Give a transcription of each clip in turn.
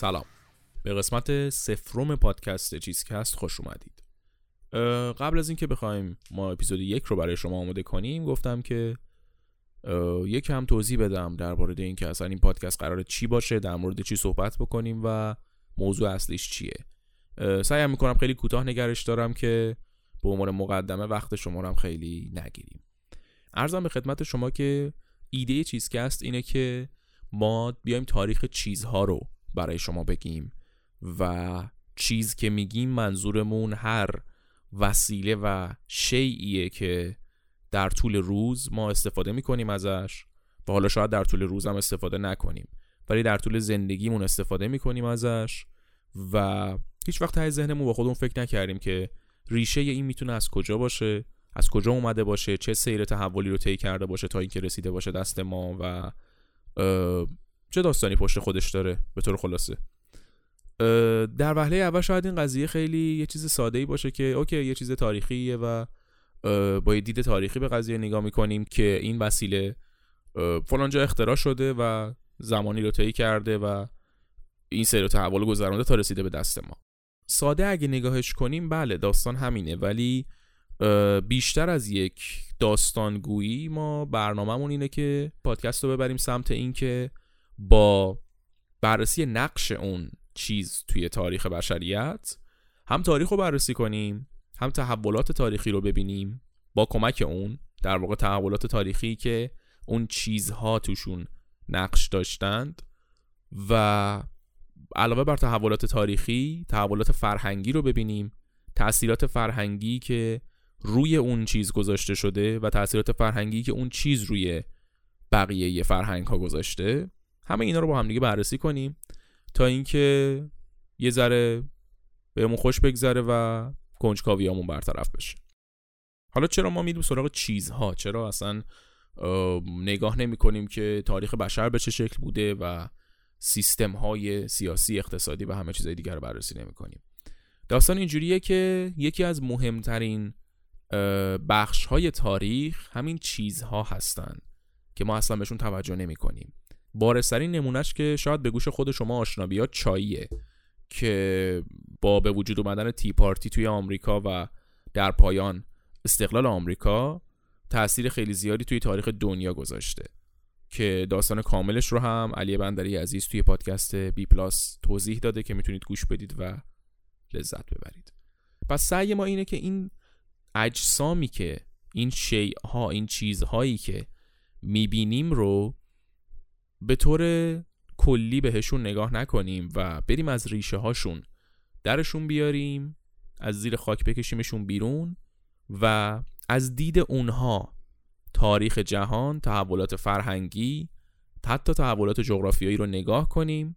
سلام. به قسمت سفروم پادکست چیزکست خوش اومدید. قبل از اینکه بخوایم ما اپیزود یک رو برای شما آماده کنیم گفتم که یک هم توضیح بدم در مورد اینکه اصلا این پادکست قرار چی باشه در مورد چی صحبت بکنیم و موضوع اصلیش چیه. سعیم می‌کنم خیلی کوتاه نگرش دارم که به عنوان مقدمه وقت شما رو هم خیلی نگیریم. ارزم به خدمت شما که ایده چیزکست اینه که ما بیایم تاریخ چیزها رو برای شما بگیم. و چیز که میگیم منظورمون هر وسیله و شیعیه که در طول روز ما استفاده می‌کنیم ازش. و حالا شاید در طول روز هم استفاده نکنیم. ولی در طول زندگیمون استفاده می‌کنیم ازش. و هیچ وقت های ذهنمون با خودمون فکر نکردیم که ریشه این می‌تونه از کجا باشه از کجا اومده باشه چه سیر تحولی رو طی کرده باشه تا اینکه رسیده باشه دست ما و چه داستانی پشت خودش داره؟ به طور خلاصه. در وهله اول شاید این قضیه خیلی یه چیز ساده ای باشه که اوکی یه چیز تاریخیه و با یه دید تاریخی به قضیه نگاه می‌کنیم که این وسیله فلانجا اختراع شده و زمانی رو طی کرده و این سیر و تحول گذرانده تا رسیده به دست ما. ساده اگه نگاهش کنیم بله داستان همینه ولی بیشتر از یک داستانگویی ما برنامهمون اینه که پادکست رو ببریم سمت اینکه با بررسی نقش اون چیز توی تاریخ بشریت هم تاریخ رو بررسی کنیم هم تحولات تاریخی رو ببینیم با کمک اون در واقع تحولات تاریخی که اون چیزها توشون نقش داشتند و علاوه بر تحولات تاریخی تحولات فرهنگی رو ببینیم تأثیرات فرهنگی که روی اون چیز گذاشته شده و تاثیرات فرهنگی که اون چیز روی بقیه فرهنگ ها گذاشته. همه اینا رو با هم دیگه بررسی کنیم تا اینکه یه ذره بهمون خوش بگذره و کنجکاویامون برطرف بشه. حالا چرا ما میریم سراغ چیزها؟ چرا اصلا نگاه نمی کنیم که تاریخ بشر به چه شکل بوده و سیستم های سیاسی اقتصادی و همه چیزهای دیگر رو بررسی نمی کنیم داستان اینجوریه که یکی از مهمترین بخش های تاریخ همین چیزها هستند که ما اصلا بهشون توجه نمی کنیم بارسترین نمونهش که شاید به گوش خود شما آشنا بیاد چاییه که با به وجود اومدن تی پارتی توی آمریکا و در پایان استقلال آمریکا تاثیر خیلی زیادی توی تاریخ دنیا گذاشته که داستان کاملش رو هم علی بندری عزیز توی پادکست بی پلاس توضیح داده که می‌تونید گوش بدید و لذت ببرید. پس سعی ما اینه که این اجسامی که این شیء این چیزهایی که می‌بینیم رو به طور کلی بهشون نگاه نکنیم و بریم از ریشه هاشون. درشون بیاریم از زیر خاک بکشیمشون بیرون و از دید اونها تاریخ جهان تحولات فرهنگی حتی تحولات جغرافیایی رو نگاه کنیم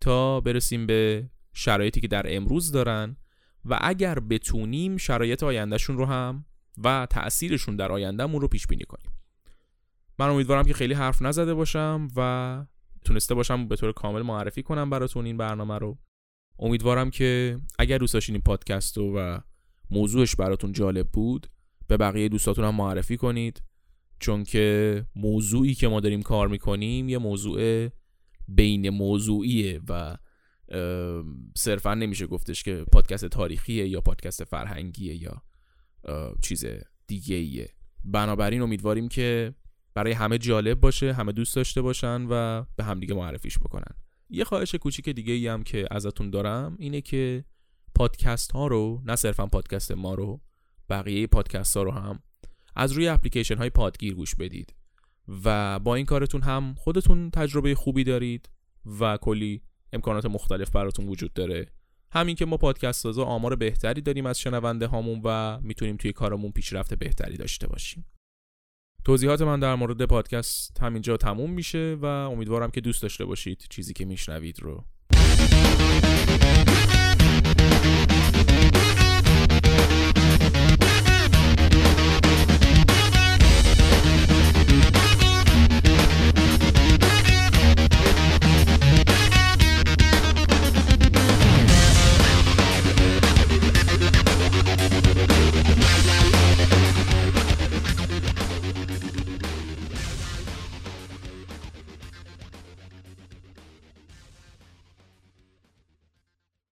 تا برسیم به شرایطی که در امروز دارن و اگر بتونیم شرایط آیندهشون رو هم و تأثیرشون در آیندهمون رو پیش بینی کنیم. من امیدوارم که خیلی حرف نزده باشم و تونسته باشم به طور کامل معرفی کنم براتون این برنامه رو. امیدوارم که اگر دوست داشتین این پادکست رو و موضوعش براتون جالب بود به بقیه دوستاتون هم معرفی کنید. چون که موضوعی که ما داریم کار می‌کنیم یه موضوع بین موضوعیه و صرفا نمیشه گفتش که پادکست تاریخیه یا پادکست فرهنگیه یا چیز دیگه ایه بنابراین امیدواریم که برای همه جالب باشه همه دوست داشته باشن و به همدیگه معرفیش بکنن. یه خواهش کوچیک دیگه ای هم که ازتون دارم اینه که پادکست ها رو نه صرفا پادکست ما رو بقیه پادکست ها رو هم از روی اپلیکیشن های پادگیر گوش بدید و با این کارتون هم خودتون تجربه خوبی دارید و کلی امکانات مختلف براتون وجود داره. همین که ما پادکست سازا آمار بهتری داریم از شنونده هامون و می‌تونیم توی کارمون پیشرفت بهتری داشته باشیم. توضیحات من در مورد پادکست همینجا تموم میشه و امیدوارم که دوست داشته باشید چیزی که میشنوید رو.